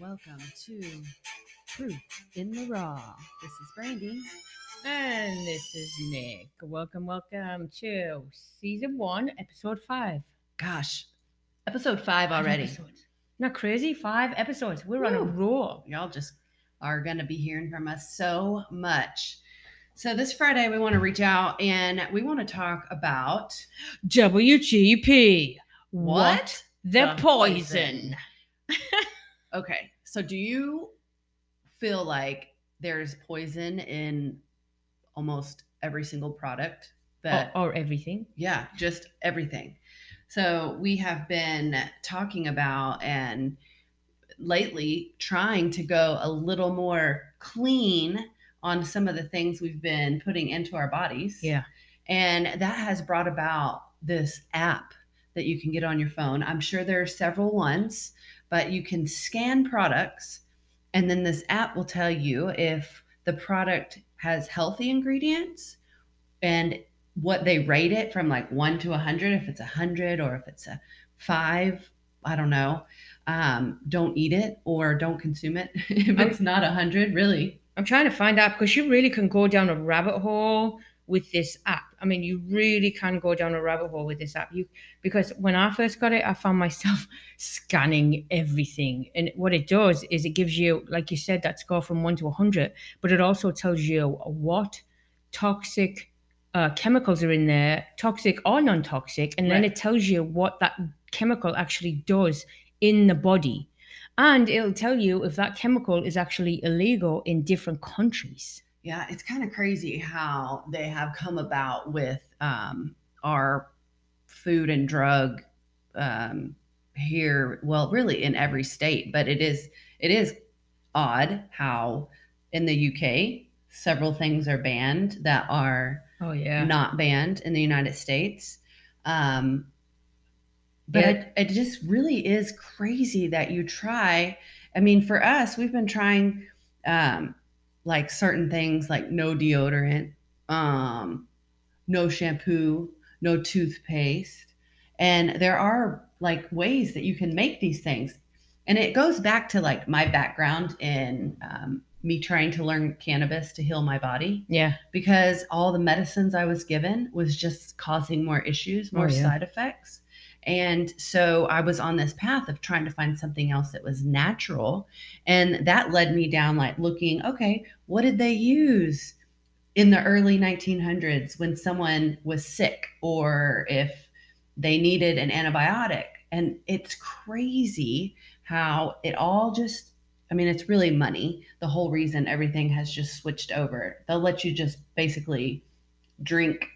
Welcome to Truth in the Raw. This is Brandy. And this is Nick. Welcome, welcome to season one, episode five. Gosh, episode five already. Episodes. Not crazy? Five episodes. We're on a roll. Y'all just are going to be hearing from us so much. So, this Friday, we want to reach out and we want to talk about WTP. what? The, The poison. Okay, so do you feel like there's poison in almost every single product that Or, or everything. Yeah, just everything. So we have been talking about and lately trying to go a little more clean on some of the things we've been putting into our bodies. Yeah. And that has brought about this app that you can get on your phone. I'm sure there are several ones, but you can scan products and then this app will tell you if the product has healthy ingredients and what they rate it from like 1 to a 100 if it's a 100 or if it's a 5 i don't know um, don't eat it or don't consume it. If it's not a 100 really. I'm trying to find out because you really can go down a rabbit hole with this app. I mean, you really can go down a rabbit hole with this app. You because when I first got it, I found myself scanning everything, and what it does is it gives you, like you said, that score from one to a hundred, but it also tells you what toxic uh, chemicals are in there, toxic or non-toxic, and then Right. it tells you what that chemical actually does in the body. And it'll tell you if that chemical is actually illegal in different countries. Yeah it's kind of crazy how they have come about with um, our food and drug um, here well really in every state but it is it is odd how in the uk several things are banned that are Oh yeah. not banned in the United States. Um, but Yeah. it, it just really is crazy that you try. I mean, for us, we've been trying um, like certain things like no deodorant, um, no shampoo, no toothpaste. And there are like ways that you can make these things. And it goes back to like my background in um, me trying to learn cannabis to heal my body Yeah. because all the medicines I was given was just causing more issues, more Oh, yeah. side effects. And so I was on this path of trying to find something else that was natural. And that led me down like looking, okay, what did they use in the early 1900s when someone was sick or if they needed an antibiotic? And it's crazy how it all just I mean, it's really money. The whole reason everything has just switched over. They'll let you just basically drink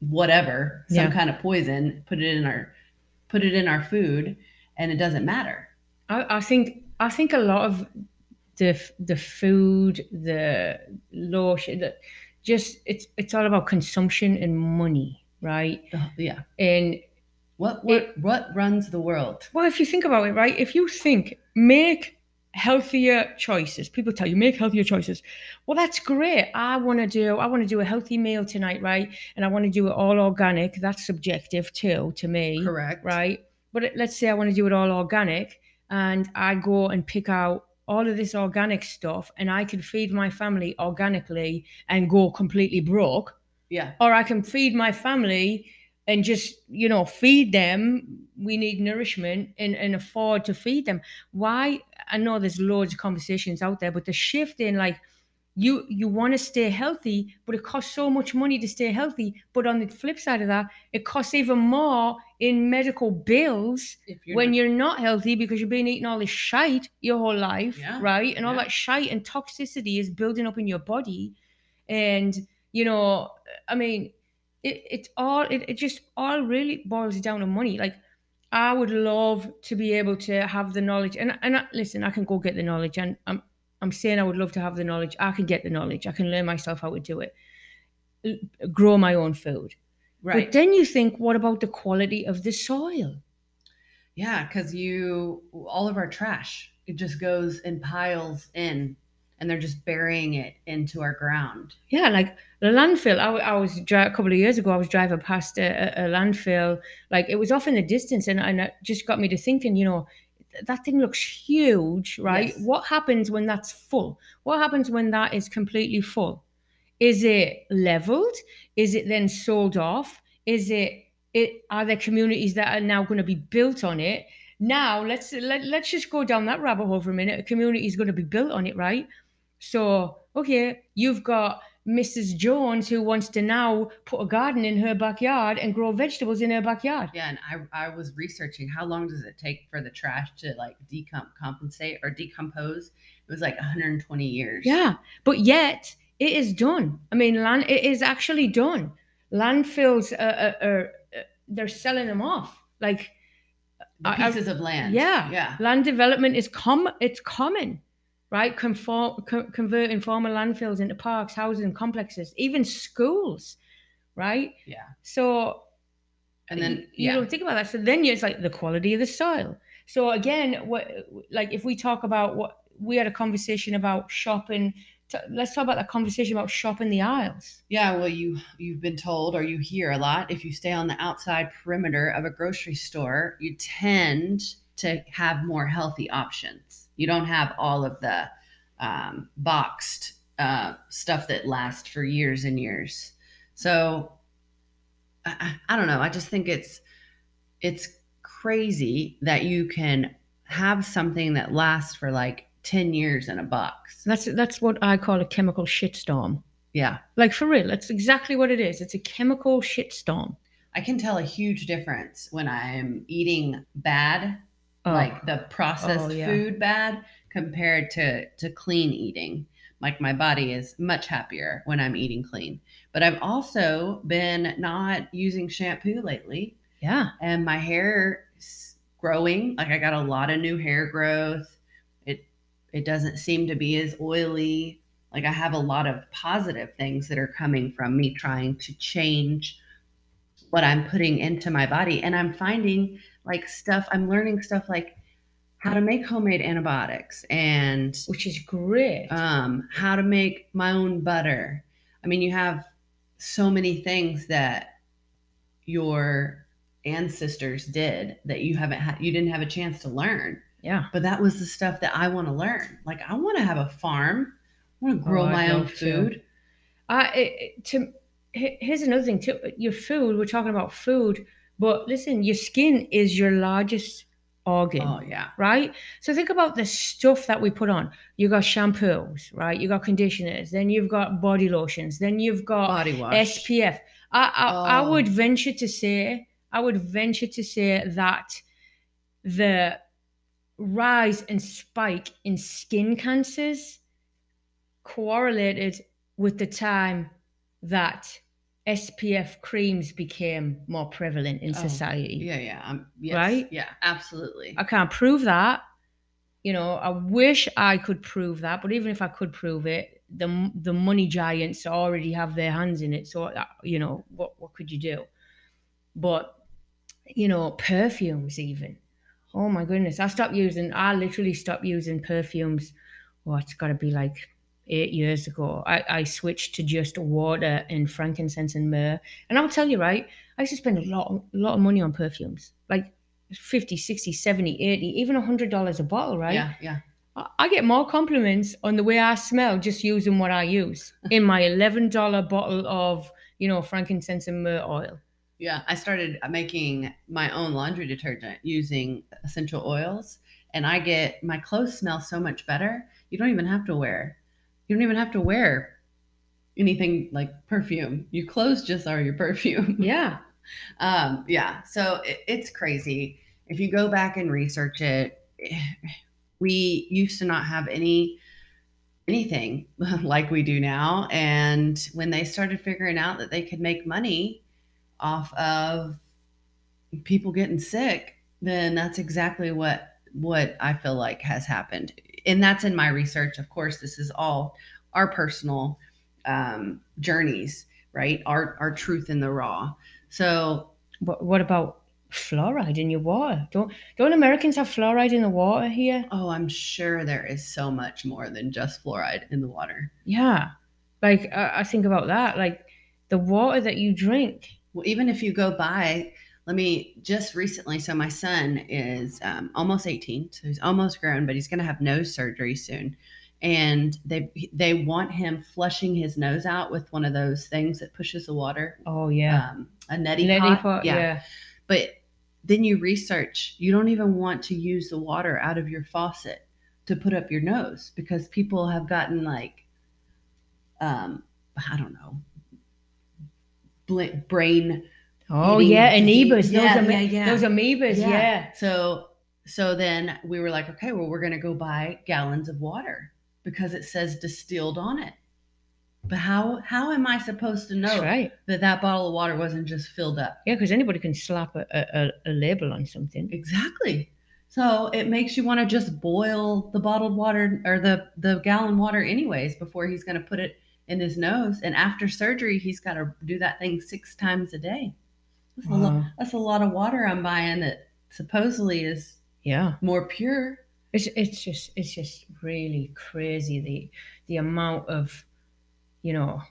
whatever, some Yeah. kind of poison, put it in our put it in our food, and it doesn't matter. I, I think I think a lot of the the food, the law, the, just it's it's all about consumption and money, right? The- yeah. And What what what runs the world? well, if you think about it, right? If you think make healthier choices, people tell you make healthier choices. Well, that's great. I want to do I want to do a healthy meal tonight, right? And I want to do it all organic. That's subjective too to me. Correct. right? But let's say I want to do it all organic and I go and pick out all of this organic stuff and I can feed my family organically and go completely broke, Yeah. or I can feed my family and just, you know, feed them. We need nourishment and, and afford to feed them. Why? I know there's loads of conversations out there, but the shift in like, you you want to stay healthy, but it costs so much money to stay healthy. But on the flip side of that, it costs even more in medical bills you're when not- you're not healthy because you've been eating all this shite your whole life, Yeah, right? And all yeah. that shite and toxicity is building up in your body. And, you know, I mean, it, it's all, it, it just all really boils down to money. Like, I would love to be able to have the knowledge. And, and I, listen, I can go get the knowledge. And I'm, I'm saying I would love to have the knowledge. I can get the knowledge. I can learn myself how to do it. L- Grow my own food. right. But then you think, what about the quality of the soil? Yeah, because you all of our trash it just goes in piles in, and they're just burying it into our ground. Yeah, like the landfill. I was dri- a couple of years ago. I was driving past a, a, a landfill. Like it was off in the distance, and and it just got me to thinking. You know, that thing looks huge, right? Yes. What happens when that's full? What happens when that is completely full? Is it leveled? Is it then sold off? Is it, it are there communities that are now going to be built on it? Now let's let, let's just go down that rabbit hole for a minute. A community is going to be built on it, right? So, okay, you've got Mrs. Jones who wants to now put a garden in her backyard and grow vegetables in her backyard. Yeah, and I, I was researching how long does it take for the trash to like decompensate or decompose? It was like 120 years. Yeah, but yet it is done. I mean, land it is actually done. Landfills uh, uh, are, are, are they're selling them off like The I- I- pieces of land. yeah, Yeah. land development is com it's common right Conform, co- converting former landfills into parks housing complexes even schools right Yeah. so And then you yeah. don't think about that so then it's like the quality of the soil so again what like if we talk about what we had a conversation about shopping t- let's talk about that conversation about shopping the aisles Yeah, well, you you've been told, or you hear a lot, if you stay on the outside perimeter of a grocery store, you tend to have more healthy options. You don't have all of the um, boxed uh, stuff that lasts for years and years. So I, I don't know. I just think it's it's crazy that you can have something that lasts for like ten years in a box. that's that's what i call a chemical shitstorm Yeah. like for real that's exactly what it is it's a chemical shitstorm I can tell a huge difference when I'm eating bad, Oh. like the processed Oh, yeah. food bad, compared to to clean eating. Like my body is much happier when I'm eating clean. But I've also been not using shampoo lately, yeah and my hair is growing. Like I got a lot of new hair growth. It it doesn't seem to be as oily. Like I have a lot of positive things that are coming from me trying to change what I'm putting into my body. And I'm finding like stuff, I'm learning stuff like how to make homemade antibiotics and which is great. um, how to make my own butter. I mean, you have so many things that your ancestors did that you haven't had, you didn't have a chance to learn. yeah. But that was the stuff that I want to learn. Like, I want to have a farm. I want to grow Oh, my own food. I it, to here's another thing too. Your food. We're talking about food, but listen, your skin is your largest organ. Oh, yeah. Right? So think about the stuff that we put on. You got shampoos, right? You got conditioners, then you've got body lotions, then you've got Body wash. SPF. I, I, I Oh. would venture to say, I would venture to say that the rise and spike in skin cancers correlated with the time that SPF creams became more prevalent in Oh, society. Yeah, yeah. Um, yes, Right? Yeah, absolutely. I can't prove that. You know, I wish I could prove that, but even if I could prove it, the the money giants already have their hands in it. So uh, you know, what what could you do? But you know, perfumes even. Oh my goodness, I stopped using. I literally stopped using perfumes. Oh, it's got to be like eight years ago. I, I switched to just water and frankincense and myrrh. And I'll tell you, right, I used to spend a lot, a lot of money on perfumes, like 50, 60, 70, 80, even $100 a bottle, right? Yeah, yeah. I I get more compliments on the way I smell just using what I use in my $11 bottle of, you know, frankincense and myrrh oil. Yeah, I started making my own laundry detergent using essential oils, and I get my clothes smell so much better. You don't even have to wear, you don't even have to wear anything like perfume. Your clothes just are your perfume. Yeah. um, yeah. So it, it's crazy. If you go back and research it, we used to not have any anything like we do now, and when they started figuring out that they could make money off of people getting sick, then that's exactly what what I feel like has happened. And that's in my research. Of course, this is all our personal um, journeys, right? Our our truth in the raw. So What, what about fluoride in your water? Don't don't Americans have fluoride in the water here? Oh, I'm sure there is so much more than just fluoride in the water. Yeah. Like I, I think about that. Like the water that you drink. Well, even if you go buy let me just recently. So my son is um, almost 18, so he's almost grown, but he's going to have nose surgery soon. And they they want him flushing his nose out with one of those things that pushes the water, Oh yeah. um, a neti, Neti pot. pot, yeah. But then you research, you don't even want to use the water out of your faucet to put up your nose because people have gotten like, um, I don't know, brain. Oh eating yeah, amoebas. Yeah, those, yeah, yeah. those amoebas. Yeah. So, so then we were like, okay, well, we're going to go buy gallons of water because it says distilled on it. But how how am I supposed to know right. that that bottle of water wasn't just filled up? Yeah, because anybody can slap a, a, a- a label on something. Exactly. So it makes you want to just boil the bottled water or the the gallon water anyways before he's going to put it in his nose. And after surgery, he's got to do that thing six times a day. That's, a, lo- Wow. that's a lot of water I'm buying that supposedly is Yeah. more pure. It's it's just it's just really crazy the the amount of you know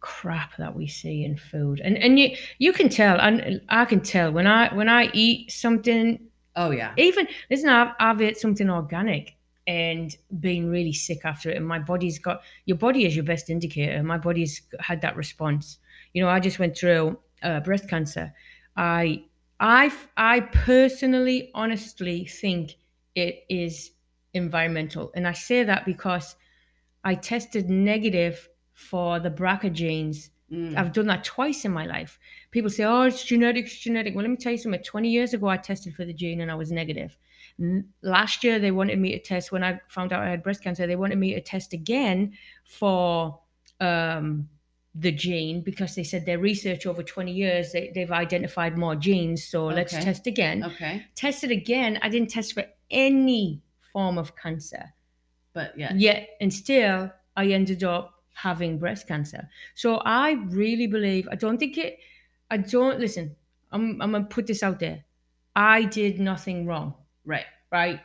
crap that we see in food and and you you can tell and I can tell when I when I eat something Oh yeah. even listen I've, I've ate something organic and been really sick after it and my body's got your body is your best indicator my body's had that response you know I just went through uh, breast cancer I I I personally honestly think it is environmental and I say that because I tested negative for the BRCA genes Mm. I've done that twice in my life. People say, "Oh, it's genetic, it's genetic." Well, let me tell you something. Twenty years ago, I tested for the gene and I was negative. Last year, they wanted me to test when I found out I had breast cancer. They wanted me to test again for um, the gene because they said their research over twenty years they, they've identified more genes. So let's test again. Okay. Tested again. I didn't test for any form of cancer But yeah. yet and still I ended up having breast cancer. So I really believe I don't think it I don't listen, I'm I'm gonna put this out there. I did nothing wrong, Right. right?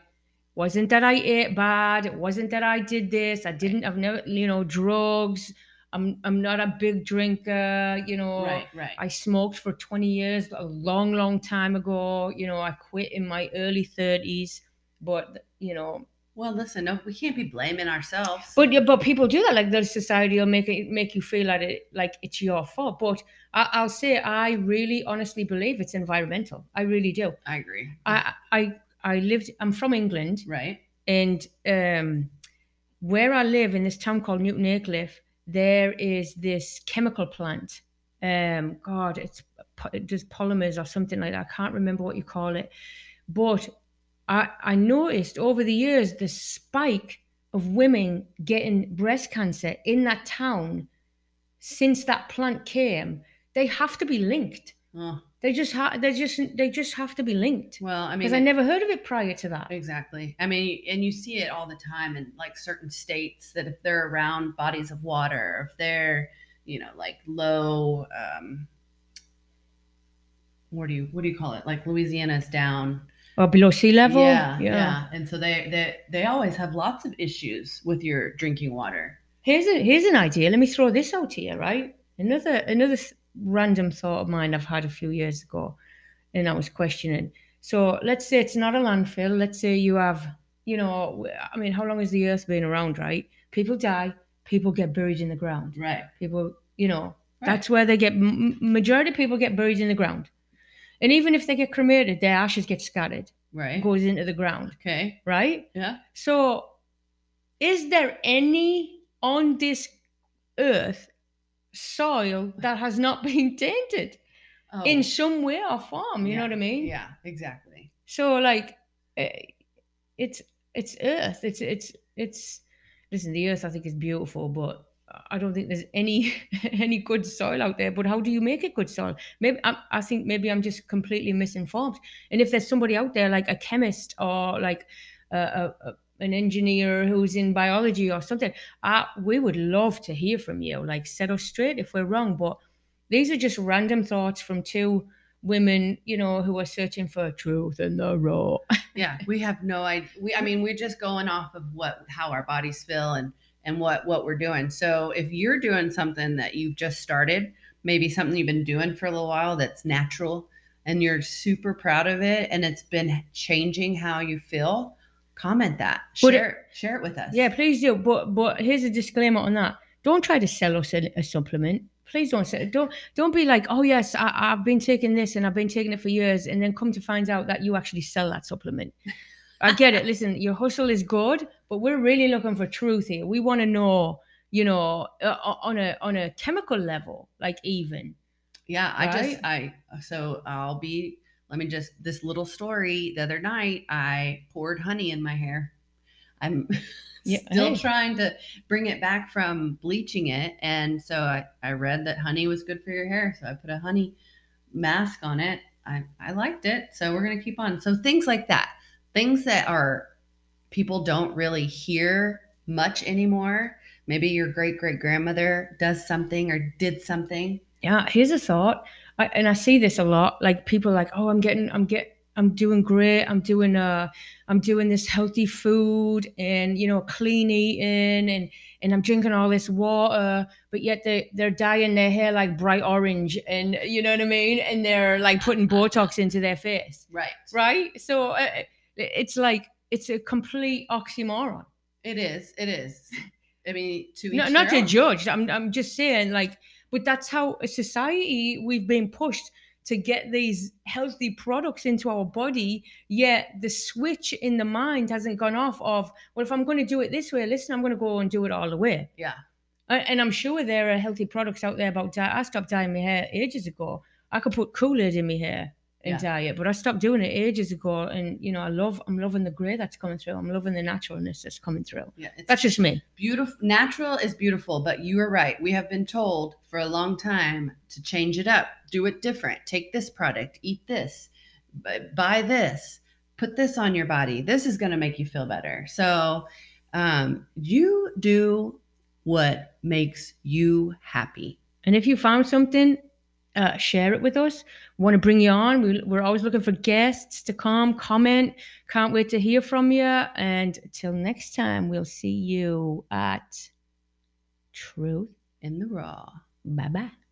Wasn't that I ate bad, it wasn't that I did this, I didn't I've never you know, drugs. I'm I'm not a big drinker, you know. Right. Right. I smoked for 20 years, a long, long time ago. You know, I quit in my early 30s, but you know, well, listen. No, we can't be blaming ourselves. but yeah, but people do that. Like the society will make it make you feel like it like it's your fault. But I, I'll say I really honestly believe it's environmental. I really do. I agree. I I I lived. I'm from England, right. and um, where I live in this town called Newton Aycliffe, there is this chemical plant. Um, God, it's it does polymers or something like that. I can't remember what you call it, but I I noticed over the years the spike of women getting breast cancer in that town since that plant came. They have to be linked. Oh, They just have. They just. They just have to be linked. well, I mean, Because I never heard of it prior to that. Exactly. I mean, and you see it all the time in like certain states that if they're around bodies of water, if they're, you know, like low, um, what do you what do you call it? Like Louisiana's down. Or below sea level. Yeah, yeah, And so they they they always have lots of issues with your drinking water. Here's a here's an idea. Let me throw this out to you, right? Another another th- random thought of mine I've had a few years ago, and I was questioning. So let's say it's not a landfill. Let's say you have, you know, I mean, how long has the Earth been around, right? People die. People get buried in the ground. Right. People, you know, Right. that's where they get. Majority of people get buried in the ground, and even if they get cremated, their ashes get scattered, Right. goes into the ground, Okay. right? Yeah. So, is there any on this earth soil that has not been tainted Oh, in some way or form? You know what I mean? Yeah. Exactly. So, like, eh, it's it's earth. It's it's it's. Listen, the earth I think is beautiful, but I don't think there's any any good soil out there. But how do you make it good soil? Maybe I, I think maybe I'm just completely misinformed. And if there's somebody out there like a chemist or like a, a, a- an engineer who's in biology or something, uh, we would love to hear from you. Like set us straight if we're wrong. But these are just random thoughts from two women, you know, who are searching for truth in the raw. yeah we have no idea we i mean we're just going off of what how our bodies feel and and what what we're doing so if you're doing something that you've just started maybe something you've been doing for a little while that's natural and you're super proud of it and it's been changing how you feel, comment that. But it- Share share it with us. Yeah, please do. But but here's a disclaimer on that. Don't try to sell us a, a supplement. Please don't say don't don't be like, oh yes, I, I've been taking this and I've been taking it for years, and then come to find out that you actually sell that supplement. I get it. Listen, your hustle is good, but we're really looking for truth here. We want to know, you know, uh, on a on a chemical level, like even. Yeah, I just I so I'll be let me just this little story the other night I poured honey in my hair. I'm Yeah, still hey. trying to bring it back from bleaching it and so I I read that honey was good for your hair so I put a honey mask on it. I I liked it. So we're going to keep on. So things like that. Things that are people don't really hear much anymore. Maybe your great great grandmother does something or did something Yeah, here's a thought, I, and I see this a lot. Like people, like, oh, I'm getting, I'm get, I'm doing great. I'm doing, uh, I'm doing this healthy food, and you know, clean eating, and and I'm drinking all this water, but yet they they're dyeing their hair like bright orange, and you know what I mean, and they're like putting Botox into their face, Right. right? So uh, it's like it's a complete oxymoron. It is. It is. I mean, to no, not to own. judge. I'm I'm just saying, like, but that's how a society we've been pushed to get these healthy products into our body. Yet the switch in the mind hasn't gone off. Of well, if I'm going to do it this way, listen, I'm going to go and do it all the way. Yeah. And I'm sure there are healthy products out there about dye. I stopped dyeing my hair ages ago. I could put Kool Aid in my hair and Yeah. dye it, but I stopped doing it ages ago. And you know, I love, I'm loving the grey that's coming through. I'm loving the naturalness that's coming through. Yeah. That's just me. beautiful. Natural is beautiful, but you are right. We have been told for a long time to change it up, do it different. Take this product, eat this, buy this, put this on your body. This is going to make you feel better. So, um, you do what makes you happy. And if you found something, uh, share it with us. Want to bring you on? We, we're always looking for guests to come, comment. Can't wait to hear from you. And till next time, we'll see you at Truth. In the raw. Bye bye.